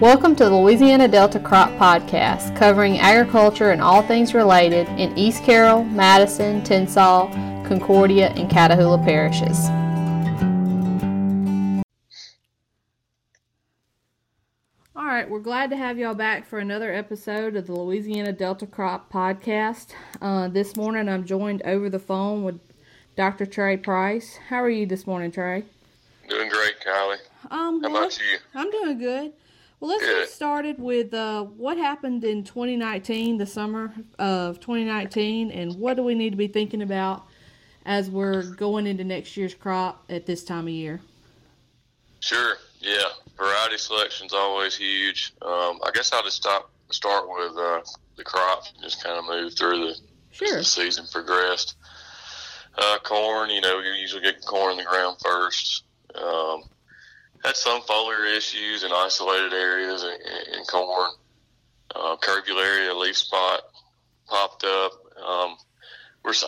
Welcome to the Louisiana Delta Crop Podcast, covering agriculture and all things related in East Carroll, Madison, Tensas, Concordia, and Catahoula parishes. All right, we're glad to have y'all back for another episode of the Louisiana Delta Crop Podcast. Uh, this morning I'm joined over the phone with Dr. Trey Price. How are you this morning, Trey? Doing great, Kylie. Um, How well, about you? I'm doing good. Well, let's get started with uh, what happened in 2019, the summer of 2019, and what do we need to be thinking about as we're going into next year's crop at this time of year? Sure. Yeah. Variety selection's always huge. Um, I guess I'll just stop start with uh, the crop and just kind of move through the Sure. the season progressed. Uh, corn, you know, you usually get corn in the ground first. Um, had some foliar issues in isolated areas in, in corn. Uh, curvularia leaf spot popped up. Um,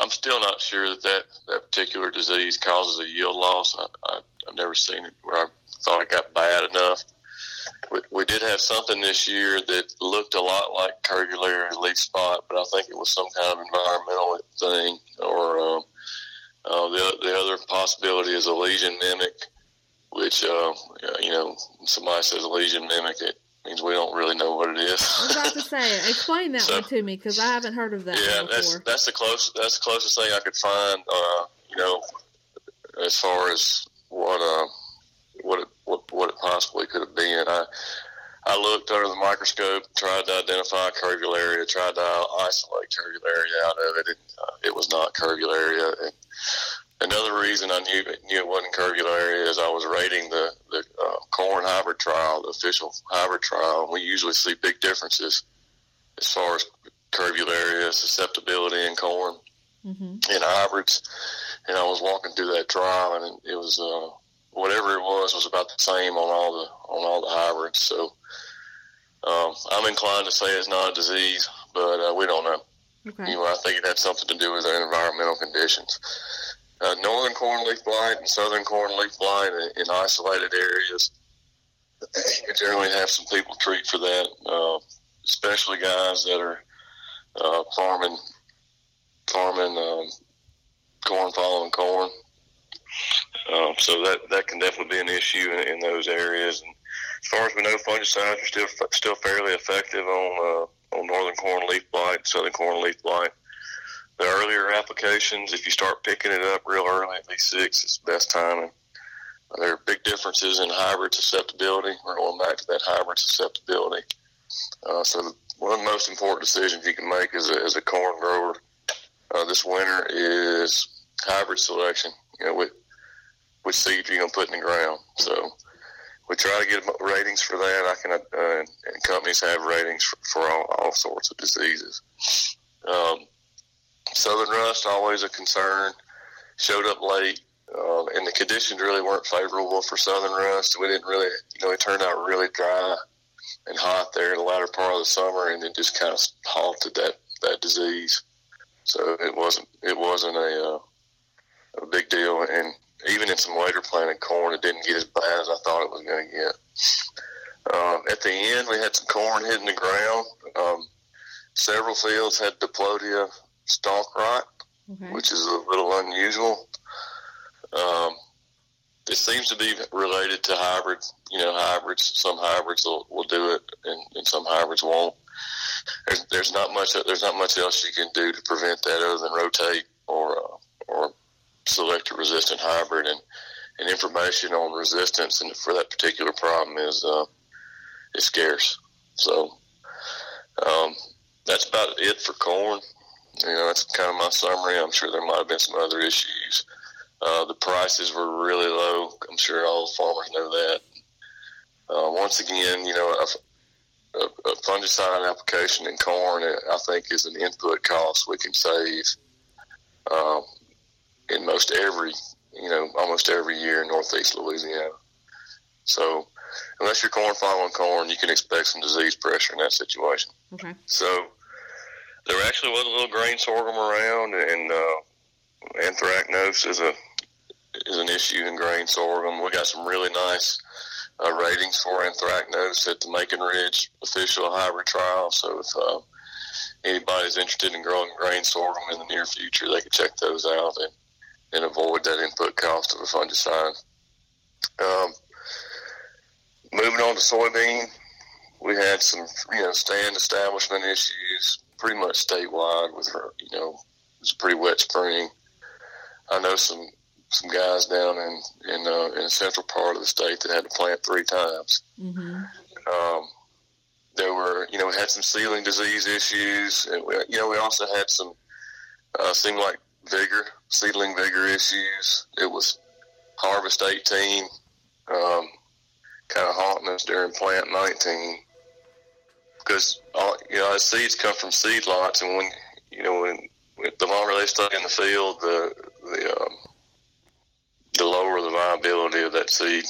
I'm still not sure that, that that particular disease causes a yield loss. I, I, I've never seen it where I thought it got bad enough. We, we did have something this year that looked a lot like curvularia leaf spot, but I think it was some kind of environmental thing. Or um, uh, the the other possibility is a lesion mimic, which uh, you know somebody says a lesion mimic, it means we don't really know what it is. I was about to say, explain that So- one to me because I haven't heard of that yeah, that's that's the close that's the closest thing I could find. Uh, you know, as far as what uh, what it, what what it possibly could have been. I I looked under the microscope, tried to identify curvularia, tried to isolate curvularia out of it. It, uh, it was not curvularia. And another reason I knew knew it wasn't curvularia is I was rating the the uh, corn hybrid trial, the official hybrid trial. We usually see big differences as far as curvularia susceptibility in corn hmm in hybrids, and I was walking through that trial, and it was uh, whatever it was was about the same on all the on all the hybrids. So um, I'm inclined to say it's not a disease, but uh, we don't know. Okay. You know, I think it had something to do with the environmental conditions. Uh, northern corn leaf blight and southern corn leaf blight in, in isolated areas. You generally have some people treat for that, uh, especially guys that are uh, farming farming um, corn following corn. Um, so that that can definitely be an issue in, in those areas. And as far as we know, fungicides are still still fairly effective on uh, on northern corn leaf blight, southern corn leaf blight. The earlier applications, if you start picking it up real early, at least six, it's the best timing. There are big differences in hybrid susceptibility. We're going back to that hybrid susceptibility. Uh, so one of the most important decisions you can make as a, as a corn grower uh, this winter is hybrid selection. You know, which, which seed you're going to put in the ground. So we try to get ratings for that. I can, uh, and companies have ratings for, for all, all sorts of diseases. Um, southern rust always a concern. Showed up late, um, and the conditions really weren't favorable for southern rust. We didn't really, you know, it turned out really dry and hot there in the latter part of the summer, and it just kind of halted that that disease. So it wasn't it wasn't a uh, a big deal, and even in some later planted corn, it didn't get as bad as I thought it was going to get. Um, at the end, we had some corn hitting the ground. Um, several fields had diplodia stalk rot, Okay. which is a little unusual. Um, it seems to be related to hybrids. you know, hybrids. Some hybrids will, will do it, and, and some hybrids won't. There's, there's not much there's not much else you can do to prevent that other than rotate or uh, or select a resistant hybrid and, and information on resistance and for that particular problem is uh, is scarce. So um, that's about it for corn. You know, that's kind of my summary. I'm sure there might have been some other issues. Uh, the prices were really low. I'm sure all farmers know that. Uh, once again, you know, a, a, a fungicide application in corn, I think, is an input cost we can save um, in most every, you know, almost every year in northeast Louisiana. So, unless you're corn following corn, you can expect some disease pressure in that situation. Okay. So there actually was a little grain sorghum around, and uh, anthracnose is a is an issue in grain sorghum. We got some really nice uh, ratings for anthracnose at the Macon Ridge official hybrid trial. So if uh, anybody's interested in growing grain sorghum in the near future, they can check those out and, and avoid that input cost of a fungicide. Um, moving on to soybean, we had some you know stand establishment issues pretty much statewide with her. You know, it was a pretty wet spring. I know some some guys down in in, uh, in the central part of the state that had to plant three times. Mm-hmm. Um, there were, you know, we had some seedling disease issues, and we, you know, we also had some uh, seemed like vigor, seedling vigor issues. It was harvest 18, um, kind of haunting us during plant 19, because you know, seeds come from seed lots, and when you know when, the longer they stay in the field, the the um, the lower the viability of that seed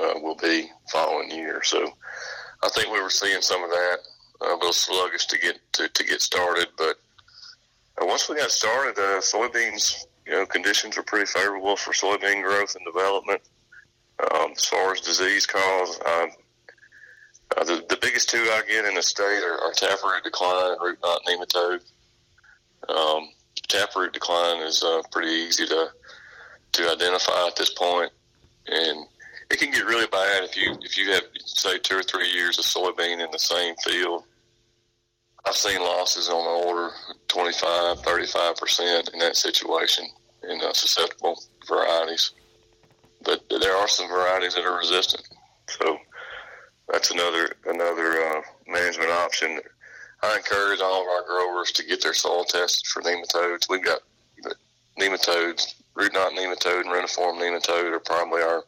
uh, will be following year. So I think we were seeing some of that. A little sluggish to get to, to get started, but uh, once we got started, uh, soybeans, you know, conditions were pretty favorable for soybean growth and development. Um, as far as disease cause, uh, uh, the, the biggest two I get in the state are, are taproot decline and root knot nematode. Um, taproot decline is uh, pretty easy to to identify at this point, and it can get really bad if you if you have say two or three years of soybean in the same field. I've seen losses on the order 25, 35 percent in that situation in uh, susceptible varieties. But there are some varieties that are resistant, so that's another another uh, management option. I encourage all of our growers to get their soil tested for nematodes. We've got nematodes, root knot nematode and reniform nematode are probably our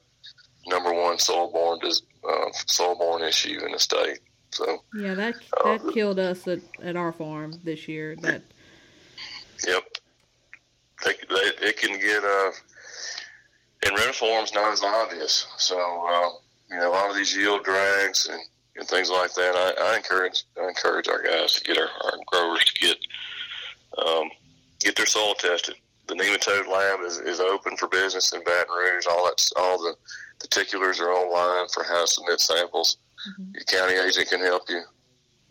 number one soil-borne uh, soil-borne issue in the state. So yeah, that that uh, killed us at, at our farm this year. That yep, they, they, it can get uh, and reniform's not as obvious. So uh, you know, a lot of these yield drags and, and things like that. I, I encourage I encourage our guys to get our, our growers to get um, get their soil tested. The nematode lab is, is open for business in Baton Rouge. All that's all the particulars are online for how to submit samples. Mm-hmm. Your county agent can help you.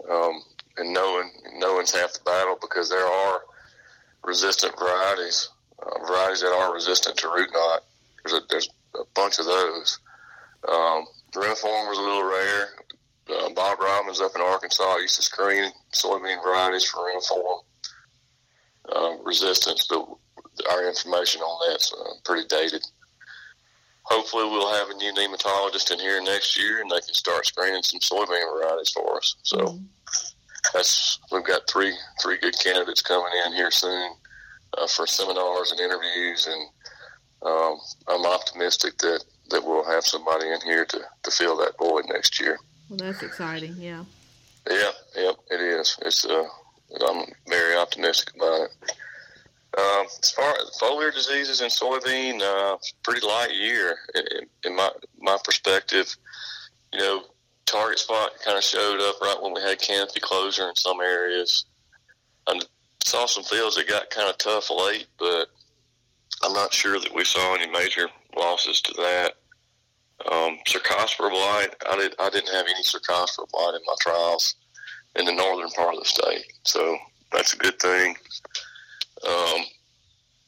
Um, and knowing knowing's half the battle because there are resistant varieties, uh, varieties that are resistant to root knot. There's a, there's a bunch of those. Um, the reniform was a little rare. Uh, Bob Robbins up in Arkansas used to screen soybean varieties for reniform uh, resistance, but our information on that's uh, pretty dated hopefully we'll have a new nematologist in here next year and they can start screening some soybean varieties for us. So mm-hmm. that's we've got three three good candidates coming in here soon uh, for seminars and interviews, and um, I'm optimistic that that we'll have somebody in here to to fill that void next year. Well, that's exciting. Yeah. Yeah. Yep. It is. It's. Uh, I'm very optimistic about it. Uh, as far as foliar diseases in soybean, uh, pretty light year in, in, my my perspective. You know, target spot kind of showed up right when we had canopy closure in some areas. I saw some fields that got kind of tough late, but I'm not sure that we saw any major losses to that. Um, Cercospora blight, I did I didn't have any Cercospora blight in my trials in the northern part of the state, so that's a good thing. Um,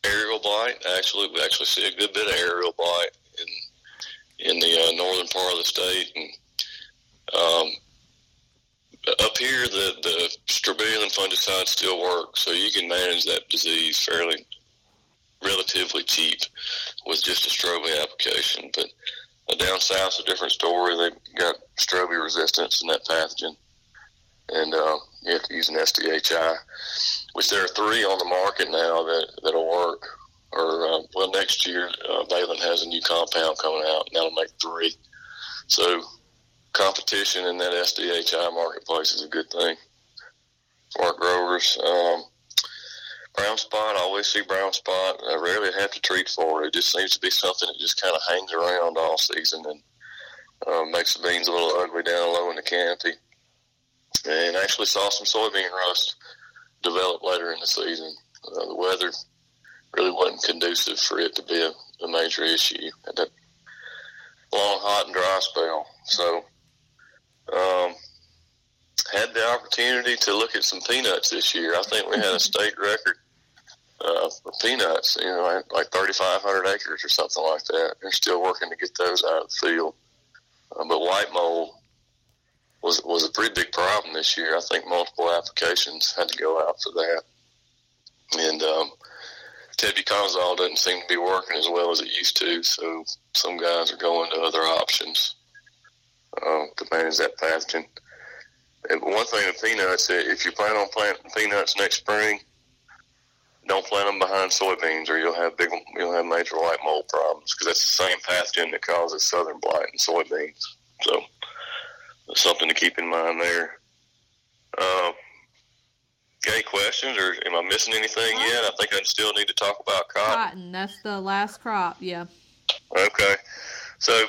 aerial blight, actually, we actually see a good bit of aerial blight in in the uh, northern part of the state. And um, up here, the the strobilurin fungicide still works, so you can manage that disease fairly relatively cheap with just a strobe application. But down south, a different story. They've got strobe resistance in that pathogen, and uh, you have to use an SDHI which there are three on the market now that that'll work. Or uh, well, next year uh, has a new compound coming out, and that'll make three. So competition in that SDHI marketplace is a good thing for our growers. Um, brown spot, I always see brown spot. I rarely have to treat for it. It just seems to be something that just kind of hangs around all season and uh, makes the beans a little ugly down low in the canopy. And actually saw some soybean rust develop later in the season. Uh, the weather really wasn't conducive for it to be a, a major issue. That, long hot and dry spell. So, um, had the opportunity to look at some peanuts this year. I think we had a state record uh, peanuts, you know, like 3,500 acres or something like that. They're still working to get those out of the field. Uh, but white mold was was a pretty big problem this year. I think multiple applications had to go out for that. And um, tebuconazole doesn't seem to be working as well as it used to, so some guys are going to other options uh, to manage that pathogen. And one thing with peanuts, if you plan on planting peanuts next spring, don't plant them behind soybeans, or you'll have big, you'll have major white mold problems because that's the same pathogen that causes southern blight in soybeans. So, something to keep in mind there. Uh, any questions, or am I missing anything yet? I think I still need to talk about cotton. Cotton, that's the last crop. Yeah. Okay, so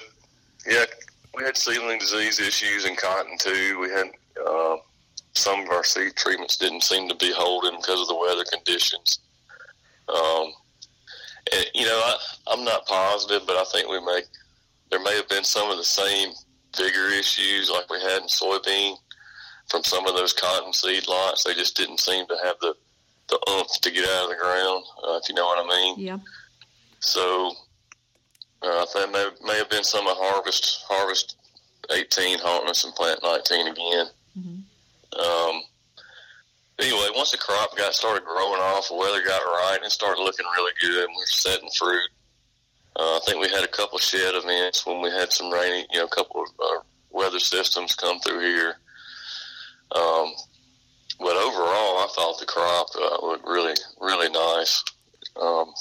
yeah, we had seedling disease issues in cotton too. We had uh, some of our seed treatments didn't seem to be holding because of the weather conditions. Um, and, you know, I, I'm not positive, but I think we may there may have been some of the same vigor issues like we had in soybean from some of those cotton seed lots. They just didn't seem to have the the oomph to get out of the ground, uh, if you know what I mean. Yeah. So uh, that may, may have been some of harvest harvest 18 haunting us and plant 19 again. Mm-hmm. Um, anyway, once the crop got started growing off, the weather got right, and it started looking really good, and we were setting fruit. Uh, I think we had a couple of shed events when we had some rainy, you know, a couple of uh, weather systems come through here. Um, but overall, I thought the crop uh, looked really, really nice um,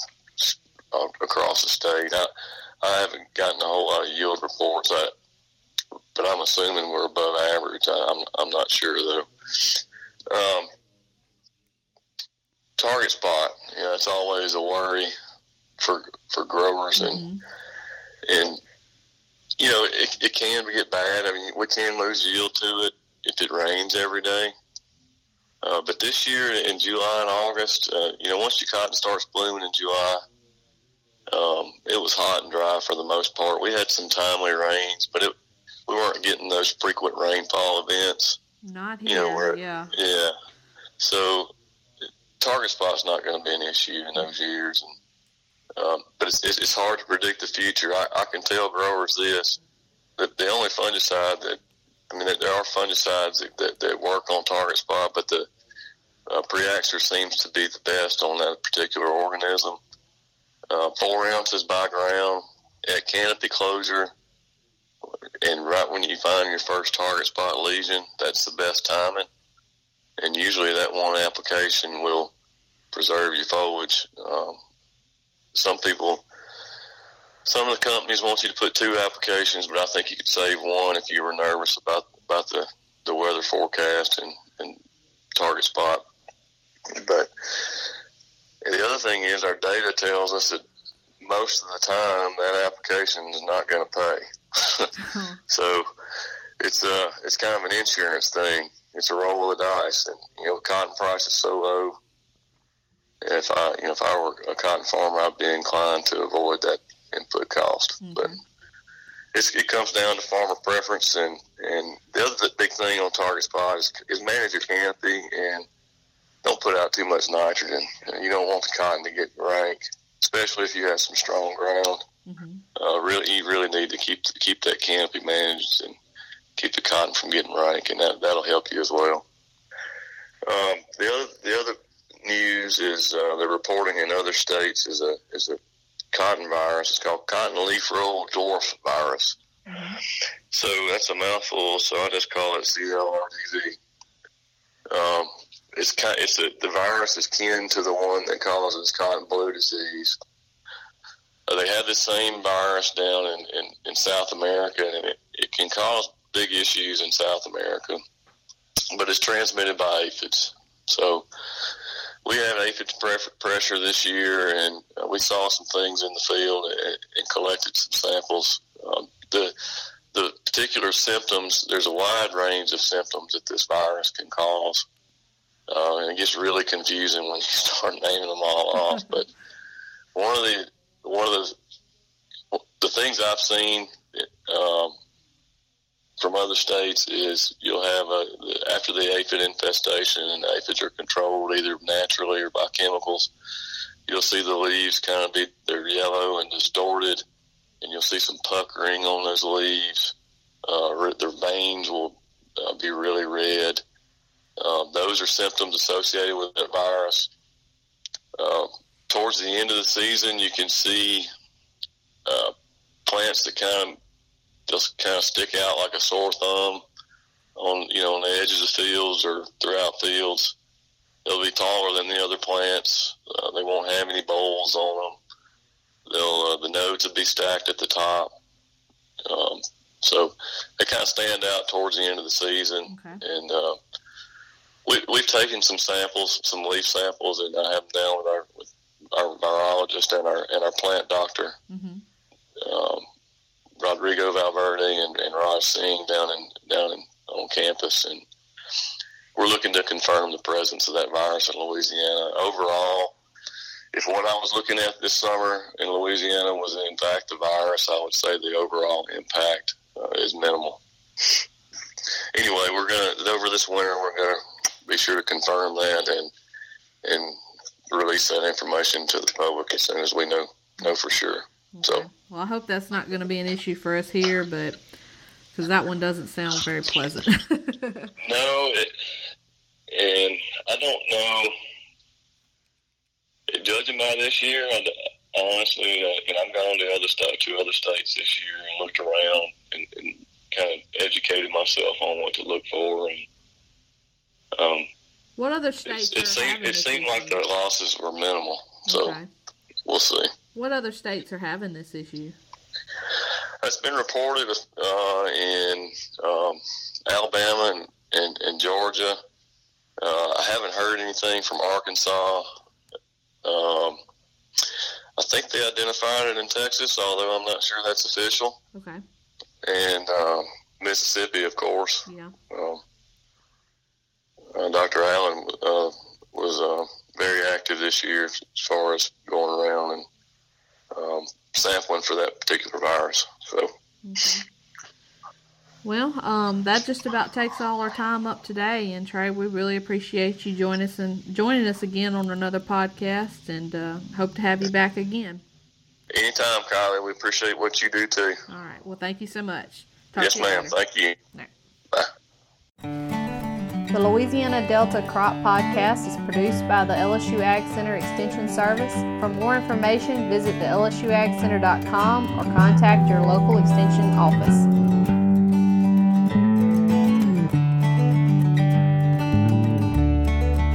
across the state. I, I haven't gotten a whole lot of yield reports, I, but I'm assuming we're above average. I, I'm, I'm not sure though. Um, target spot, you know, it's always a worry for for growers and Mm-hmm. and you know it, it can get bad. I mean, we can lose yield to it if it rains every day. Uh, but this year in July and August, uh, you know, once your cotton starts blooming in July, um, it was hot and dry for the most part. We had some timely rains, but it, we weren't getting those frequent rainfall events. Not You here. know, we're- yeah. Yeah. So target spot's not going to be an issue in those years. And, um, but it's, it's, it's hard to predict the future. I, I can tell growers this, that the only fungicide that, I mean, there are fungicides that, that, that work on target spot, but the uh, Priaxor seems to be the best on that particular organism. Uh, four ounces by ground at canopy closure, and right when you find your first target spot lesion, that's the best timing. And usually, that one application will preserve your foliage. Um, some people, some of the companies want you to put two applications, but I think you could save one if you were nervous about about the, the weather forecast and, and target spot. But the other thing is, our data tells us that most of the time that application is not going to pay. Oh, So it's uh it's kind of an insurance thing. It's a roll of the dice, and you know, cotton price is so low. If I you know if I were a cotton farmer, I'd be inclined to avoid that input cost. Mhm. But it's, it comes down to farmer preference, and and the other big thing on target spot is, is manage your canopy and don't put out too much nitrogen. You don't want the cotton to get rank, especially if you have some strong ground hmm uh, really you really need to keep keep that canopy managed and keep the cotton from getting rank, and that that'll help you as well. Um, the other the other news is uh, the reporting in other states is a is a cotton virus. It's called cotton leaf roll dwarf virus. hmm So that's a mouthful. So I just call it CLRDV. Um, it's kind. It's a, the virus is kin to the one that causes cotton blue disease. Uh, they have the same virus down in, in, in South America, and it, it can cause big issues in South America. But it's transmitted by aphids. So we had aphid pre- pressure this year, and uh, we saw some things in the field and, and collected some samples. Um, the the particular symptoms, there's a wide range of symptoms that this virus can cause. Uh, and it gets really confusing when you start naming them all off. But one of the one of the the things I've seen um, from other states is you'll have a after the aphid infestation and aphids are controlled either naturally or by chemicals. You'll see the leaves kind of be they're yellow and distorted, and you'll see some puckering on those leaves. Uh, their veins will uh, be really red. Um, those are symptoms associated with that virus. Uh, towards the end of the season, you can see uh, plants that kind of just kind of stick out like a sore thumb on you know on the edges of fields or throughout fields. They'll be taller than the other plants. Uh, they won't have any bolls on them. They'll uh, the nodes will be stacked at the top. Um, so they kind of stand out towards the end of the season. Okay. And uh, we, we've taken some samples, some leaf samples, and I have them down with our with our virologist and our and our plant doctor. Mm-hmm. Um, Rodrigo Valverde and, and Raj Singh down in down in, on campus, and we're looking to confirm the presence of that virus in Louisiana. Overall, if what I was looking at this summer in Louisiana was in fact the virus, I would say the overall impact uh, is minimal. Anyway, we're gonna over this winter we're gonna be sure to confirm that and and release that information to the public as soon as we know know for sure. Okay. So Well, I hope that's not going to be an issue for us here, but because that one doesn't sound very pleasant. No, it, and I don't know. Judging by this year, I, honestly, uh, and I've gone to other states, to other states this year, and looked around and, and kind of educated myself on what to look for, and um, what other it, states it are seemed it seemed like issue? the losses were minimal. So Okay. we'll see. What other states are having this issue? It's been reported uh, in um, Alabama and, and, and Georgia. Uh, I haven't heard anything from Arkansas. Um, I think they identified it in Texas, although I'm not sure that's official. Okay. And um, Mississippi, of course. Yeah. Um, uh, Dr. Allen uh, was uh, very active this year as far as going around and um, sampling for that particular virus. So, Okay. Well, um, that just about takes all our time up today. And Trey, we really appreciate you joining us and joining us again on another podcast, and uh, hope to have you back again. anytime, Kylie, we appreciate what you do too. All right. Well, thank you so much. Talk yes, to you ma'am. later. Thank you. The Louisiana Delta Crop Podcast is produced by the LSU Ag Center Extension Service. For more information, visit the lsuagcenter.com or contact your local extension office.